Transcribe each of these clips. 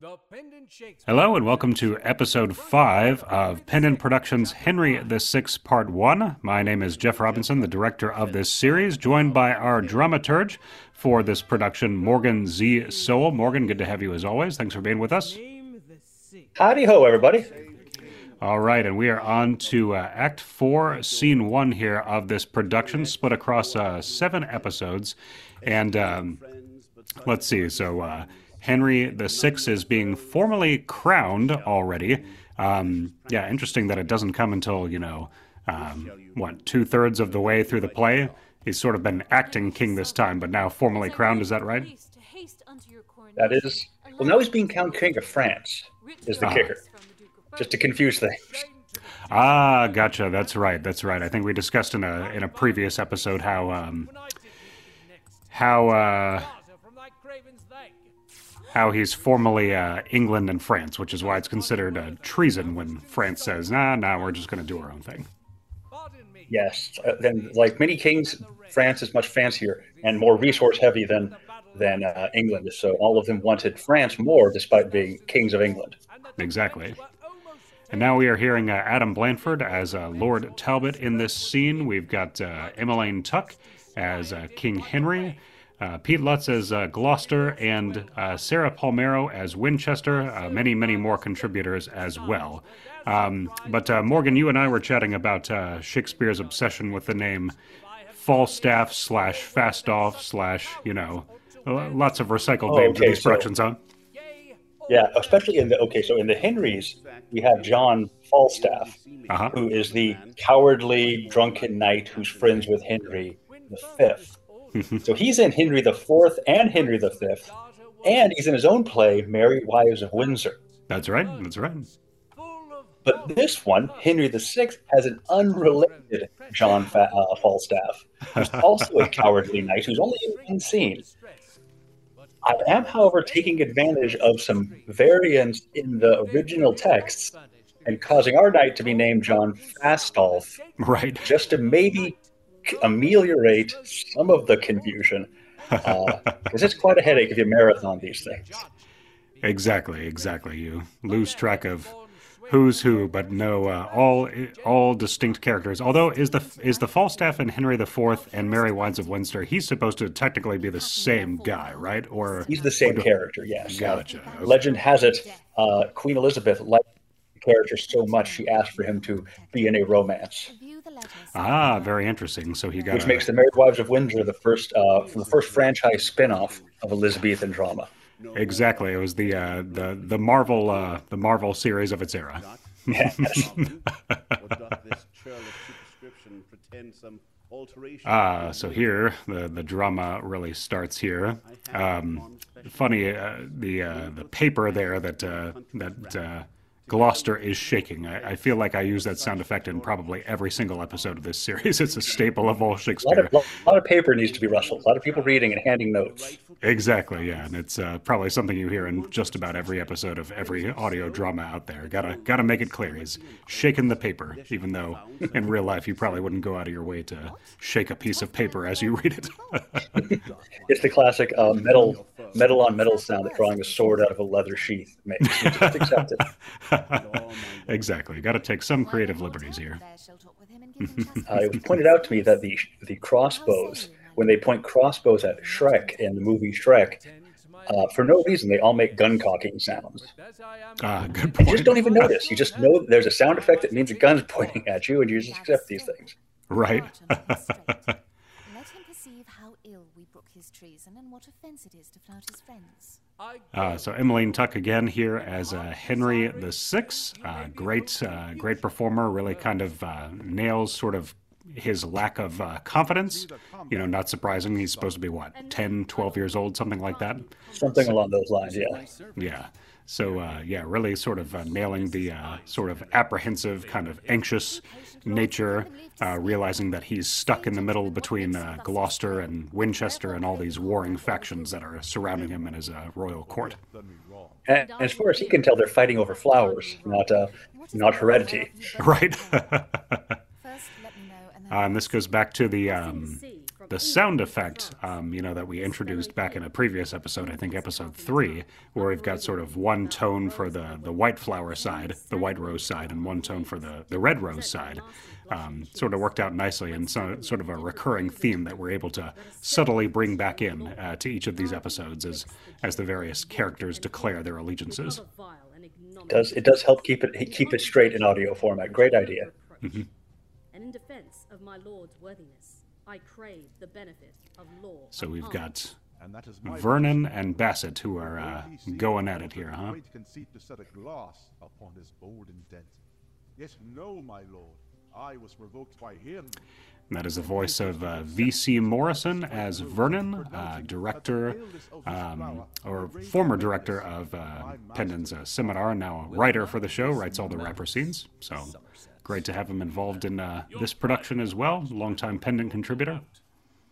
Hello and welcome to episode 5 of Pendant Productions Henry VI Part 1. My name is Jeff Robinson, the director of this series, joined by our dramaturge for this production, Morgan Z. Sowell. Morgan, good to have you as always. Thanks for being with us. Howdy ho, everybody. All right, and we are on to uh, Act 4, Scene 1 here of this production, split across uh, seven episodes. And um, let's see, so. Uh, Henry VI is being formally crowned already. Um, yeah, interesting that it doesn't come until, you know, um, what, two thirds of the way through the play? He's sort of been acting king this time, but now formally crowned, is that right? That is. Well, now he's being crowned king of France, is the uh-huh. kicker. Just to confuse things. Ah, gotcha. That's right. That's right. I think we discussed in a in a previous episode how um, how uh, how he's formally uh, England and France, which is why it's considered uh, treason when France says, nah, nah, we're just going to do our own thing. Yes. Uh, then, like many kings, France is much fancier and more resource heavy than than uh, England. So all of them wanted France more, despite being kings of England. Exactly. And now we are hearing uh, Adam Blanford as uh, Lord Talbot in this scene. We've got uh, Emmeline Tuck as uh, King Henry. Uh, Pete Lutz as uh, Gloucester and uh, Sarah Palmero as Winchester, uh, many, many more contributors as well. Um, but uh, Morgan, you and I were chatting about uh, Shakespeare's obsession with the name Falstaff slash Fastoff slash, you know, lots of recycled oh, names okay, in these so, productions, huh? Yeah, especially in the, okay, so in the Henrys, we have John Falstaff, uh-huh. who is the cowardly, drunken knight who's friends with Henry the Fifth. so he's in Henry IV and Henry V, and he's in his own play, Merry Wives of Windsor. That's right. That's right. But this one, Henry VI, has an unrelated John Fa- uh, Falstaff, who's also a cowardly knight who's only in one scene. I am, however, taking advantage of some variants in the original texts and causing our knight to be named John Fastolf. Right. Just to maybe ameliorate some of the confusion because uh, it's quite a headache if you marathon these things. Exactly, exactly. You lose track of who's who, but no, uh, all all distinct characters. Although is the is the Falstaff and Henry IV and Merry Wives of Windsor, he's supposed to technically be the same guy, right? Or he's the same character. Yes. Gotcha. Okay. Legend has it, uh, Queen Elizabeth liked the character so much she asked for him to be in a romance. Ah, very interesting. So he got which a... makes the Married Wives of Windsor the first uh, from the first franchise spin-off of Elizabethan drama. Exactly, it was the uh, the the Marvel uh, the Marvel series of its era. Yes. Ah, so here the the drama really starts here. Um, funny, uh, the uh, the paper there that uh, that uh, Gloucester is shaking. I, I, feel like I use that sound effect in probably every single episode of this series. It's a staple of all Shakespeare. A lot of, a lot of paper needs to be rustled. A lot of people reading and handing notes. Exactly, yeah, and it's uh, probably something you hear in just about every episode of every audio drama out there. Gotta gotta make it clear. He's shaking the paper, even though in real life you probably wouldn't go out of your way to shake a piece of paper as you read it. it's the classic uh, metal metal on metal sound that drawing a sword out of a leather sheath makes. just accept it. exactly. Got to take some creative liberties here. uh, it was pointed out to me that the the crossbows, when they point crossbows at Shrek in the movie Shrek, uh, for no reason they all make gun cocking sounds. Ah, good point. You just don't even notice. You just know there's a sound effect that means a gun's pointing at you, and you just accept these things. Right. His treason and what offence it is to flout his friends. Uh, so Emmeline Tuck again here as uh, Henry the Sixth. Uh, great, uh, great performer. Really kind of uh, nails sort of his lack of uh, confidence. You know, not surprising. He's supposed to be what, 10, 12 years old, something like that. Something along those lines. Yeah. Yeah. So yeah, really sort of nailing the sort of apprehensive, kind of anxious nature, uh, realizing that he's stuck in the middle between uh, Gloucester and Winchester and all these warring factions that are surrounding him in his uh, royal court. As far as he can tell, they're fighting over flowers, not uh, not heredity. Right. and this goes back to the um, the sound effect, um, you know, that we introduced back in a previous episode, I think episode three, where we've got sort of one tone for the, the white flower side, the white rose side, and one tone for the, the red rose side, um, sort of worked out nicely and so, sort of a recurring theme that we're able to subtly bring back in uh, to each of these episodes as, as the various characters declare their allegiances. does it does help keep it keep it straight in audio format. Great idea. Mm-hmm. And in defense of my lord's worthiness, I crave the benefit of law. So we've got And that is Vernon and Bassett who are uh, going at it here, huh? Great conceit to set a glass upon his bold intent. Yes, no, my lord. I was provoked by him. And that is the voice of uh, V.C. Morrison as Vernon, uh, director, um, or former director of uh, Pendant's uh, seminar, now a writer for the show, writes all the rapper scenes. So great to have him involved in uh, this production as well, longtime Pendant contributor.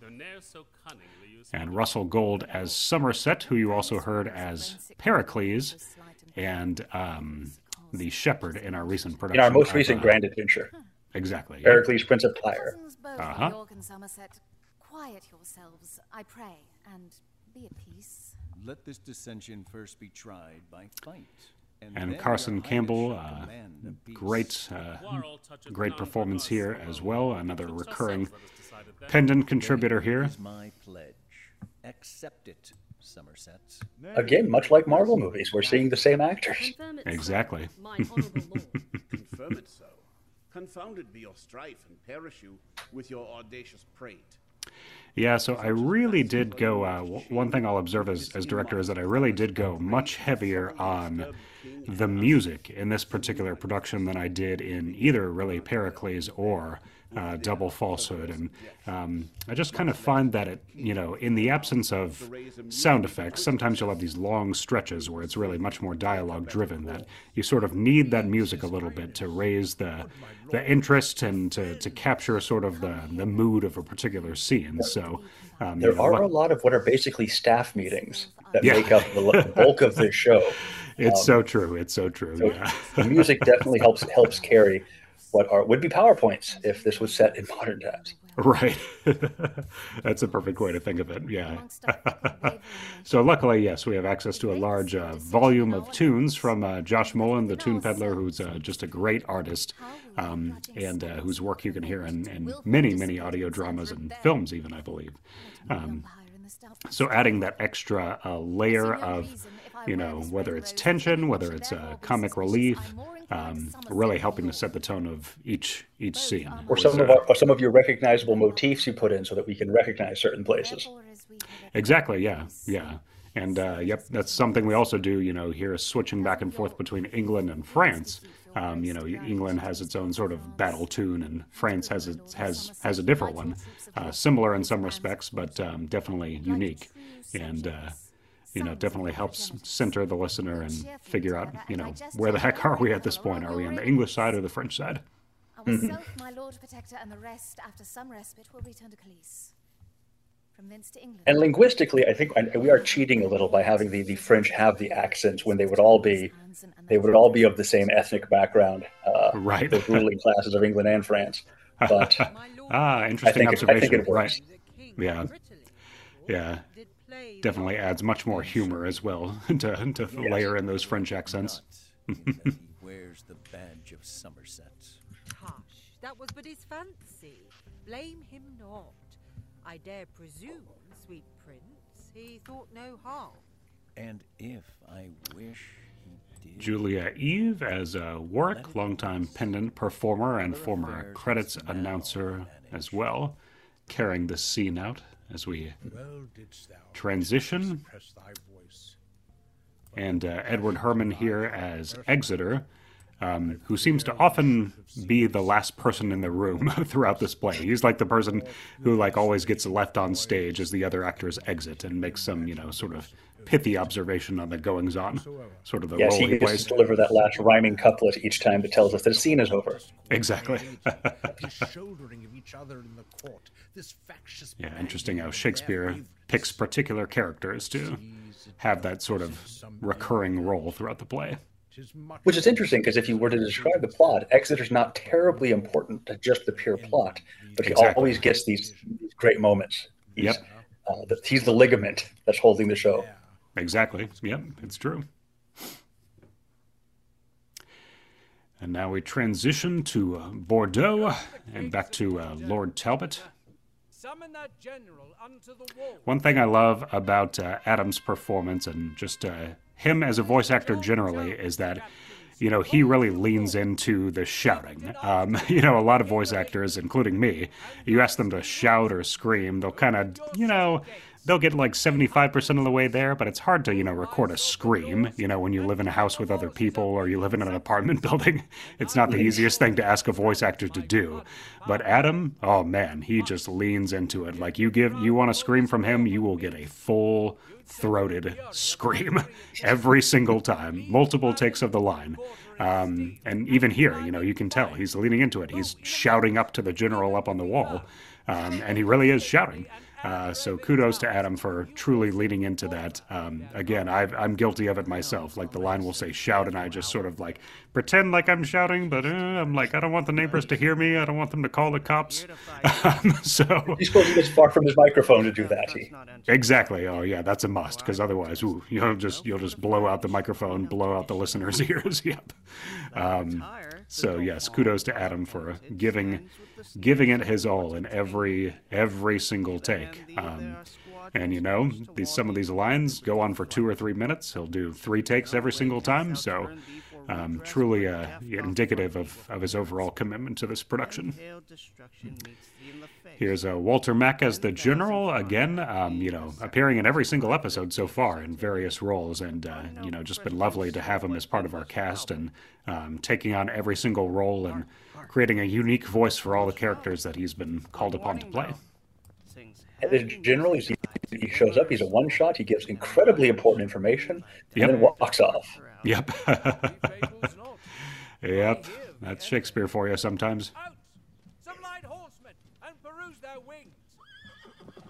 Though ne'er so cunningly used And Russell Gold as Somerset, who you also heard as Pericles, and um, the shepherd in our recent production. In our most recent uh, grand adventure, Exactly. yeah. Pericles, Prince of Tyre. Uh-huh. York and Somerset, quiet yourselves, I pray, and be at peace. Let this dissension first be tried by fight. And then Carson Campbell, uh, command the peace. great, uh, great performance here as well. Another recurring ourselves let us decide it then. pendant contributor here. my pledge. Accept it, Somerset. Again, much like Marvel movies, we're seeing the same actors. Confirm it, sir, Exactly. My honourable lord. Confirm it so. Confounded be your strife, and perish you with your audacious prate. Yeah, so I really did go. Uh, one thing I'll observe as, as director is that I really did go much heavier on the music in this particular production than I did in either really Pericles or uh, Double Falsehood. And um, I just kind of find that it, you know, in the absence of sound effects, sometimes you'll have these long stretches where it's really much more dialogue driven. That you sort of need that music a little bit to raise the the interest and to, to capture sort of the, the mood of a particular scene. So um, you There know, are a lot of what are basically staff meetings that Yeah. make up the bulk of this show. It's so true. It's so true. Yeah. The music definitely helps helps carry what are would be powerpoints if this was set in modern times. Right. That's a perfect way to think of it. Yeah. Amongst other wavering So luckily, yes, we have access to a large uh, volume of tunes from uh, Josh Mullen, the tune peddler, who's uh, just a great artist, um, and uh, whose work you can hear in, in many, many audio dramas and films, even I believe. Um, umpire in the stout so adding that extra uh, layer of, you know, whether it's tension, whether it's uh, comic relief, um, really helping to set the tone of each each scene. Or was, some of uh, our, or some of your recognizable motifs you put in so that we can recognize certain places. Therefore, as we have Exactly. Yeah. Yeah. And uh, yep, that's something we also do. You know, here switching back and forth between England and France. Um, you know, England has its own sort of battle tune, and France has its, has has a different one, uh, similar in some respects, but um, definitely unique. And uh, you know, definitely helps center the listener and figure out, you know, where the heck are we at this point? Are we on the English side or the French side? Ourself, my Lord Protector, and the rest, after some respite, will return to Calais. From thence to England. And linguistically, I think we are cheating a little by having the, the French have the accents when they would all be they would all be of the same ethnic background, uh, Right. the ruling classes of England and France. But Ah, interesting think it- I think observation. it works. Right. Yeah. Yeah. Definitely adds much more humor as well to, to layer in those French accents. Not that he wears the badge of Somerset. Hush, that was but his fancy. Blame him not. I dare presume, sweet prince, he thought no harm. And if I wish he did. Julia Eve as uh, Warwick, longtime pendant performer and former credits announcer as well, carrying the scene out as we transition. And uh, Edward Herman here as Exeter, um, who seems to often be the last person in the room throughout this play. He's like the person who like always gets left on stage as the other actors exit and makes some, you know, sort of pithy observation on the goings on, sort of the yes, role he he gets plays. to deliver that last rhyming couplet each time that tells us that the scene is over. Exactly. Shouldering of each other in the court, this factious Yeah, interesting how Shakespeare picks particular characters to have that sort of recurring role throughout the play. Which is interesting because if you were to describe the plot, Exeter's not terribly important to just the pure plot, but he Exactly. always gets these, these great moments. He's, Yep. uh, the, he's the ligament that's holding the show. Exactly. Yep, it's true. And now we transition to uh, Bordeaux and back to uh, Lord Talbot. One thing I love about uh, Adam's performance and just uh, him as a voice actor generally is that, you know, he really leans into the shouting. Um, you know, a lot of voice actors, including me, you ask them to shout or scream, they'll kind of, you know, they'll get like 75% of the way there, but it's hard to, you know, record a scream, you know, when you live in a house with other people or you live in an apartment building. It's not the easiest thing to ask a voice actor to do. But Adam, oh man, he just leans into it. Like you give you want to scream from him, you will get a full throated scream every single time, multiple takes of the line. Um, and even here, you know, you can tell he's leaning into it. He's shouting up to the general up on the wall, um, and he really is shouting. Uh, so kudos to Adam for truly leading into that. Um, again, I've, I'm guilty of it myself. Like the line will say "shout," and I just sort of like pretend like I'm shouting, but uh, I'm like, I don't want the neighbors to hear me. I don't want them to call the cops. Um, so He's supposed to get far from his microphone to do that. He, exactly. Oh yeah, that's a must because otherwise, ooh, you'll just you'll just blow out the microphone, blow out the listeners' ears. yep. Um, so yes, kudos to Adam for giving giving it his all in every every single take. Um, and you know, these some of these lines go on for two or three minutes. He'll do three takes every single time. So um, truly uh, indicative of, of his overall commitment to this production. Here's uh, Walter Mack as the general again. Um, you know, appearing in every single episode so far in various roles, and uh, you know, just been lovely to have him as part of our cast and um, taking on every single role and creating a unique voice for all the characters that he's been called upon to play. generally, he, he shows up. He's a one shot. He gives incredibly important information, and Yep. then walks off. Yep. yep. That's Shakespeare for you sometimes. Some light horsemen and peruse their wings.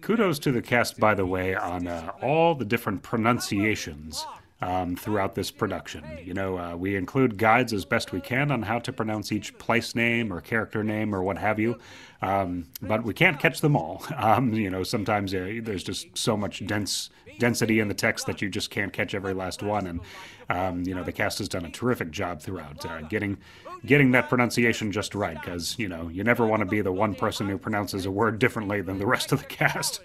Kudos to the cast, by the way, on uh, all the different pronunciations um, throughout this production. You know, uh, we include guides as best we can on how to pronounce each place name or character name or what have you, um, but we can't catch them all. Um, you know, sometimes uh, there's just so much dense density in the text that you just can't catch every last one. And um, you know, the cast has done a terrific job throughout uh, getting getting that pronunciation just right. Because you know, you never want to be the one person who pronounces a word differently than the rest of the cast.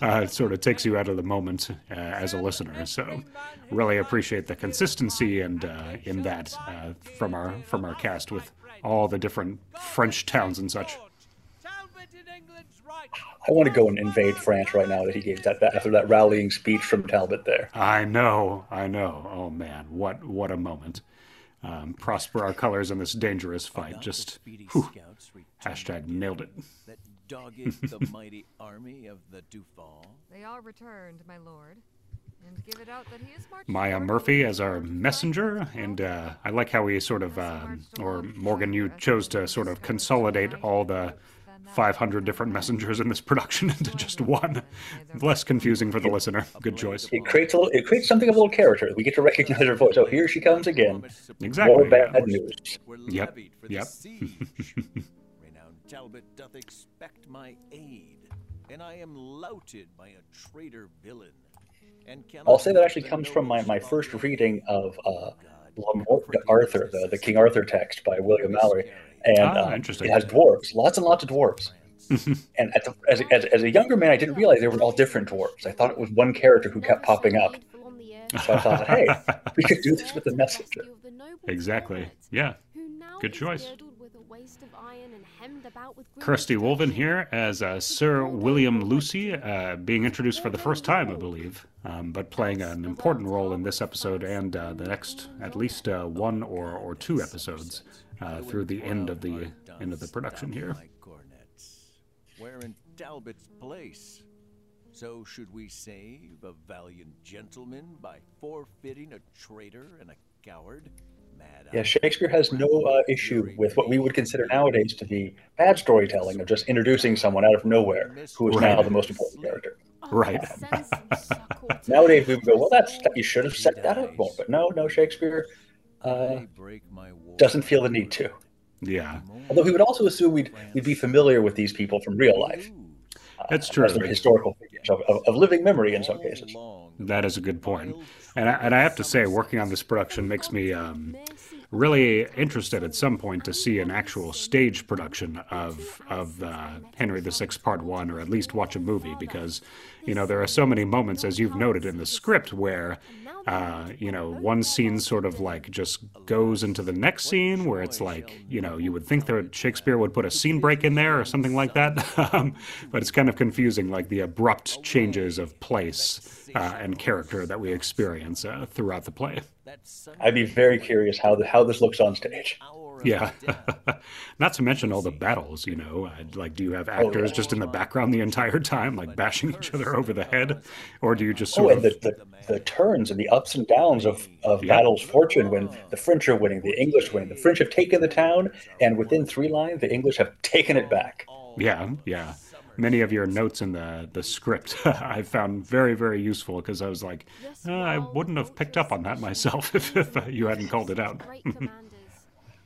Uh, it sort of takes you out of the moment uh, as a listener. So, really appreciate the consistency and uh, in that uh, from our from our cast with all the different French towns and such. Talbot in England's right. I want to go and invade France right now that he gave that, that after that rallying speech from Talbot there. I know, I know. Oh man, what what a moment! Um, prosper our colors in this dangerous fight. Just whew, hashtag nailed it. That dogged the mighty army of the Duval. They are returned, my lord. And give it out that he is Maya Murphy as our messenger, and uh, I like how we sort of, um, or Morgan, you chose to sort of consolidate all the 500 different messengers in this production into just one. Less confusing for the listener. Good choice. It creates a little, it creates something of a little character. We get to recognize her voice. Oh, here she comes again. Exactly. More bad yeah. news. Yep, yep. Renowned Talbot doth expect my aid, and I am louted by a traitor villain. And I'll say that actually comes from my, my first reading of uh, God. Le Morte d'Arthur, the, the King Arthur text by William Malory. And Ah, um, interesting. it has dwarves, lots and lots of dwarves. and at the, as, a- as, as a younger man, I didn't realize they were all different dwarves. I thought it was one character who kept popping up. So I thought, hey, we could do this with the messenger. Exactly. Yeah. Good choice. Kirsty Wolven here as uh, Sir William Lucy, uh, being introduced for the first time, I believe, um, but playing an important role in this episode and uh, the next at least uh, one or, or two episodes uh, through the end of the end of the production here. My cornets. Where in Talbot's place? So should we save a valiant gentleman by forfeiting a traitor and a coward? Mad Yeah. Shakespeare has no uh, issue with what we would consider nowadays to be bad storytelling of just introducing someone out of nowhere who is now the most important character. Right. Nowadays we would go, well, that's you should have set that up more, but no, no, Shakespeare uh, doesn't feel the need to. Yeah, Although he would also assume we'd we'd be familiar with these people from real life. That's Uh, true. as they're historical figures of, of, of living memory in some cases. That is a good point. And I, and I have to say, working on this production makes me um, really interested at some point to see an actual stage production of of uh, Henry VI Part One, or at least watch a movie, because you know there are so many moments, as you've noted in the script, where uh, you know one scene sort of like just goes into the next scene, where it's like you know you would think that Shakespeare would put a scene break in there or something like that, um, but it's kind of confusing, like the abrupt changes of place. Uh, and character that we experience uh, throughout the play. I'd be very curious how the, how this looks on stage. Yeah. Not to mention all the battles, you know. I'd, Like, do you have actors just in the background the entire time, like bashing each other over the head? Or do you just Oh, sort and of. the, the, the turns and the ups and downs of, of Yeah. battle's fortune when the French are winning, the English win, The French have taken the town, and within three lines, the English have taken it back. Yeah, yeah. Many of your notes in the, the script I found very, very useful because I was like, "Uh, I wouldn't have picked up on that myself if, if uh, you hadn't called it out.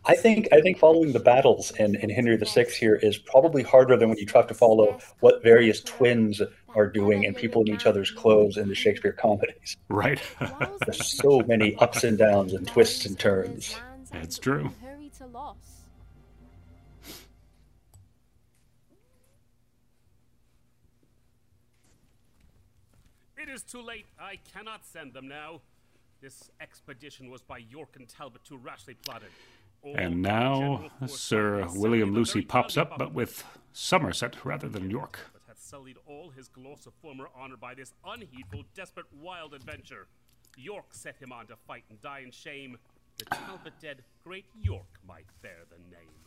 I think I think following the battles in, in Henry VI here is probably harder than when you try to follow what various twins are doing and people in each other's clothes in the Shakespeare comedies. Right. There's so many ups and downs and twists and turns. That's true. It is too late. I cannot send them now. This expedition was by York and Talbot too rashly plotted. All And now Sir William Lucy pops up, but with Somerset rather than York. but hath sullied all his gloss of former honor by this unheedful, desperate, wild adventure. York set him on to fight and die in shame. The Talbot dead, great York might bear the name.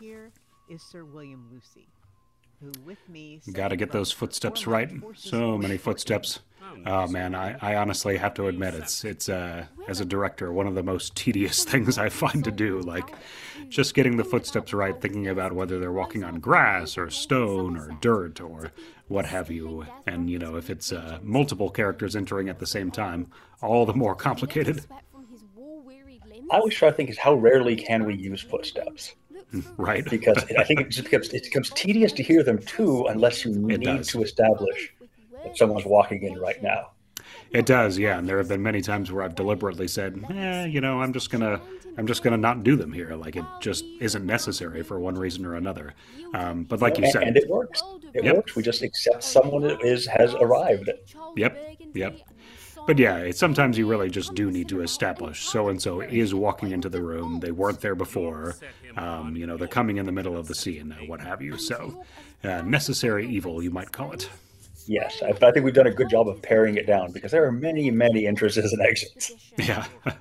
Here is Sir William Lucy, who with me. Gotta get those footsteps right. So many footsteps. Oh man, I, I honestly have to admit it's it's uh as a director one of the most tedious things I find to do. Like just getting the footsteps right, thinking about whether they're walking on grass or stone or dirt or what have you. And you know, if it's uh, multiple characters entering at the same time, all the more complicated. I always try to think is how rarely can we use footsteps? Right. Because I think it just becomes it becomes tedious to hear them too unless you need does. to establish that someone's walking in right now. It does, yeah. And there have been many times where I've deliberately said, "Eh, you know, I'm just gonna, I'm just gonna not do them here. Like it just isn't necessary for one reason or another." Um, but like you and, said, and it works. It Yep. works. We just accept someone is has arrived. Yep, yep. But yeah, it, sometimes you really just do need to establish so and so is walking into the room. They weren't there before. Um, you know, they're coming in the middle of the scene, uh, what have you. So, uh, necessary evil, you might call it. Yes, I, I think we've done a good job of paring it down because there are many, many entrances and exits. Yeah.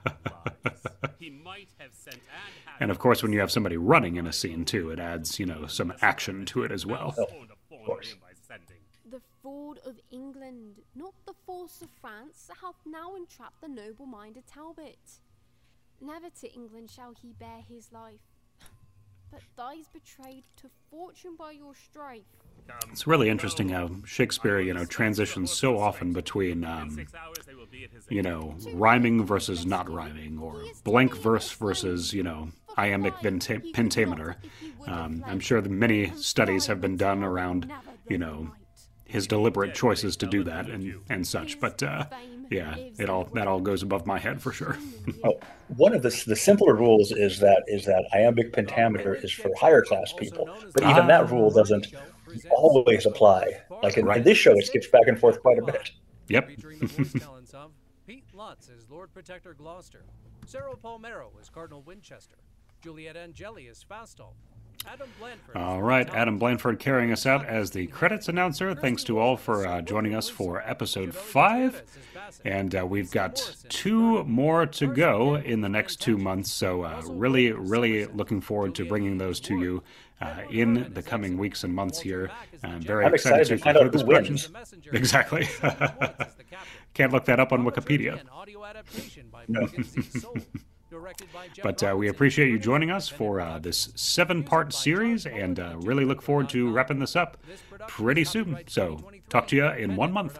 and of course, when you have somebody running in a scene too, it adds, you know, some action to it as well. Of course. The fraud of England, not the force of France, hath now entrapped the noble-minded Talbot. Never to England shall he bear his life, but dies betrayed to fortune by your strife. It's really interesting how Shakespeare, you know, transitions so often between, um, you know, rhyming versus not rhyming, or blank verse versus, you know, iambic penta- pentameter. Um, I'm sure that many studies have been done around, you know, his deliberate choices to do that and, and such. But uh, yeah, it all that all goes above my head for sure. Oh, one of the, the simpler rules is that is that iambic pentameter is for higher class people, but even that rule doesn't always apply. Like in, in this show, it skips back and forth quite a bit. Yep. Featuring the voice talents of Pete Lutz as Lord Protector Gloucester, Cyril Palmero as Cardinal Winchester, Juliet Angeli as Fastolf, Adam Blanford. All right, Adam Blanford carrying us out as the credits announcer. Thanks to all for uh, joining us for episode five. And uh, we've got two more to go in the next two months. So, uh, really, really looking forward to bringing those to you uh, in the coming weeks and months here. I'm very I'm excited, excited to find conclude out this who production. Exactly. Can't look that up on Wikipedia. Audio adaptation by No. Morgan Z. Sowell. But uh, we appreciate you joining us for uh, this seven part series and uh, really look forward to wrapping this up pretty soon. So, talk to you in one month.